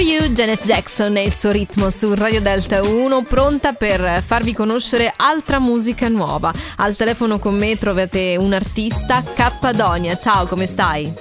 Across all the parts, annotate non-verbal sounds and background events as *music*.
For You, Janet Jackson e il suo ritmo su Radio Delta 1, pronta per farvi conoscere altra musica nuova. Al telefono con me trovate un artista, Cappadonia. Ciao, come stai?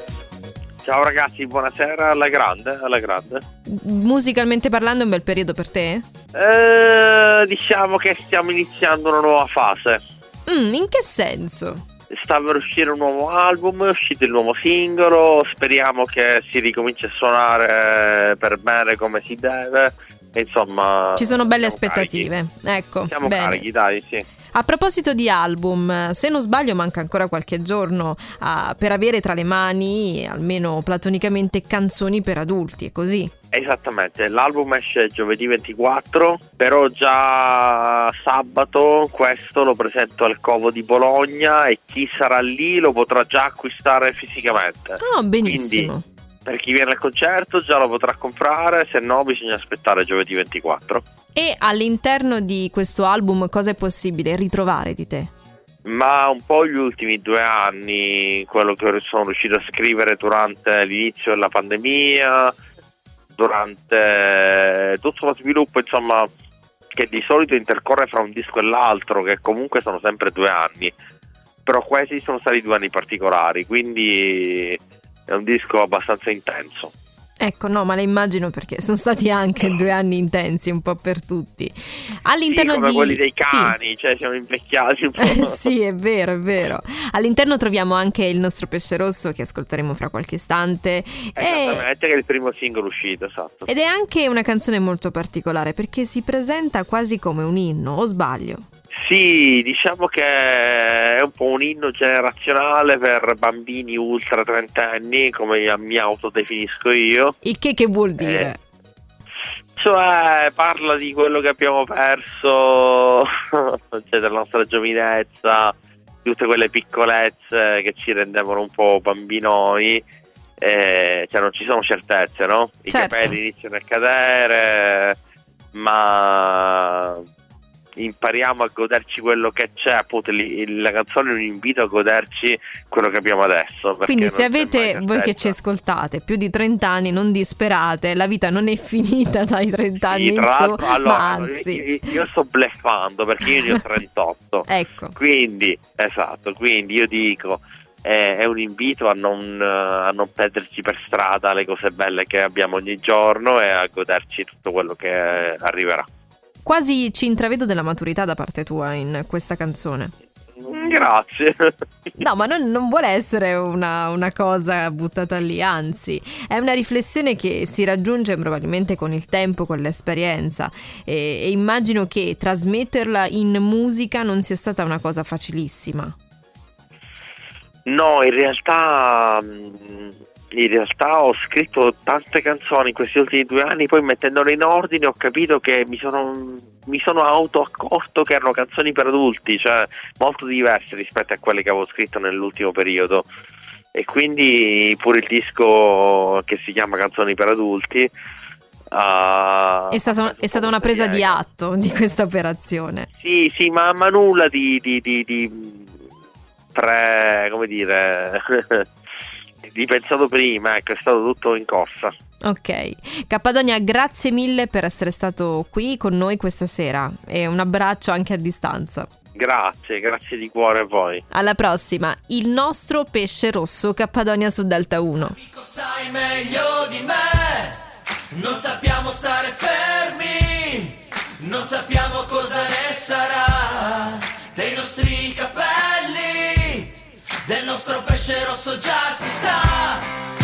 Ciao ragazzi, buonasera, alla grande, alla grande. Musicalmente parlando è un bel periodo per te? Eh, diciamo che stiamo iniziando una nuova fase. Mm, in che senso? Sta per uscire un nuovo album, è uscito il nuovo singolo, speriamo che si ricominci a suonare per bene come si deve. Insomma, ci sono belle aspettative. Carichi. Ecco, siamo bene. carichi, dai, sì. A proposito di album, se non sbaglio manca ancora qualche giorno uh, per avere tra le mani, almeno platonicamente, canzoni per adulti, è così? Esattamente, l'album esce giovedì 24, però già sabato questo lo presento al Covo di Bologna e chi sarà lì lo potrà già acquistare fisicamente. Oh, benissimo. Quindi, per chi viene al concerto già lo potrà comprare, se no bisogna aspettare giovedì 24. E all'interno di questo album cosa è possibile ritrovare di te? Ma un po' gli ultimi due anni, quello che sono riuscito a scrivere durante l'inizio della pandemia, durante tutto lo sviluppo, insomma, che di solito intercorre fra un disco e l'altro, che comunque sono sempre due anni. Però questi sono stati due anni particolari, quindi è un disco abbastanza intenso. Ecco, no, ma le immagino perché sono stati anche due anni intensi un po' per tutti. All'interno sì, come di quelli dei cani, sì. cioè siamo invecchiati un po'. *laughs* sì, è vero, è vero. All'interno troviamo anche il nostro pesce rosso che ascolteremo fra qualche istante. Esattamente, e... che è il primo singolo uscito, esatto. Ed è anche una canzone molto particolare perché si presenta quasi come un inno, o sbaglio? Sì, diciamo che è un po' un inno generazionale per bambini ultra trentenni, come mi autodefinisco io. Il che che vuol dire? Eh, cioè, parla di quello che abbiamo perso, *laughs* cioè della nostra giovinezza, tutte quelle piccolezze che ci rendevano un po' bambinoi. Eh, cioè non ci sono certezze, no? I certo. capelli iniziano a cadere, ma impariamo a goderci quello che c'è, appunto la canzone è un invito a goderci quello che abbiamo adesso. Quindi se avete voi che ci ascoltate più di 30 anni non disperate, la vita non è finita dai 30 sì, anni in su, allora, anzi. Io, io, sto bleffando perché io ne ho *laughs* 38. ecco. Quindi, esatto, quindi io dico è un invito a non, a non, perderci per strada le cose belle che abbiamo ogni giorno e a goderci tutto quello che arriverà. Quasi ci intravedo della maturità da parte tua in questa canzone. Grazie. *laughs* No, ma non, non vuole essere una, una, cosa buttata lì, anzi, è una riflessione che si raggiunge probabilmente con il tempo, con l'esperienza e, e immagino che trasmetterla in musica non sia stata una cosa facilissima. No, in realtà in realtà ho scritto tante canzoni in questi ultimi due anni, poi mettendole in ordine ho capito che mi sono, mi sono autoaccorto che erano canzoni per adulti, cioè molto diverse rispetto a quelle che avevo scritto nell'ultimo periodo. E quindi pure il disco che si chiama Canzoni per adulti Uh, è, stata, è stata una presa di atto di questa operazione. Sì, sì, ma, ma nulla di, di, di, di pre, come dire, di pensato prima, ecco, è stato tutto in corsa. Ok, Cappadonia, grazie mille per essere stato qui con noi questa sera e un abbraccio anche a distanza. Grazie, grazie di cuore a voi. Alla prossima, il nostro pesce rosso Cappadonia su Delta 1. Amico, sai meglio di me, non sappiamo stare fermi, non sappiamo cosa ne sarà dei nostri capelli, nostro pesce rosso già si sa.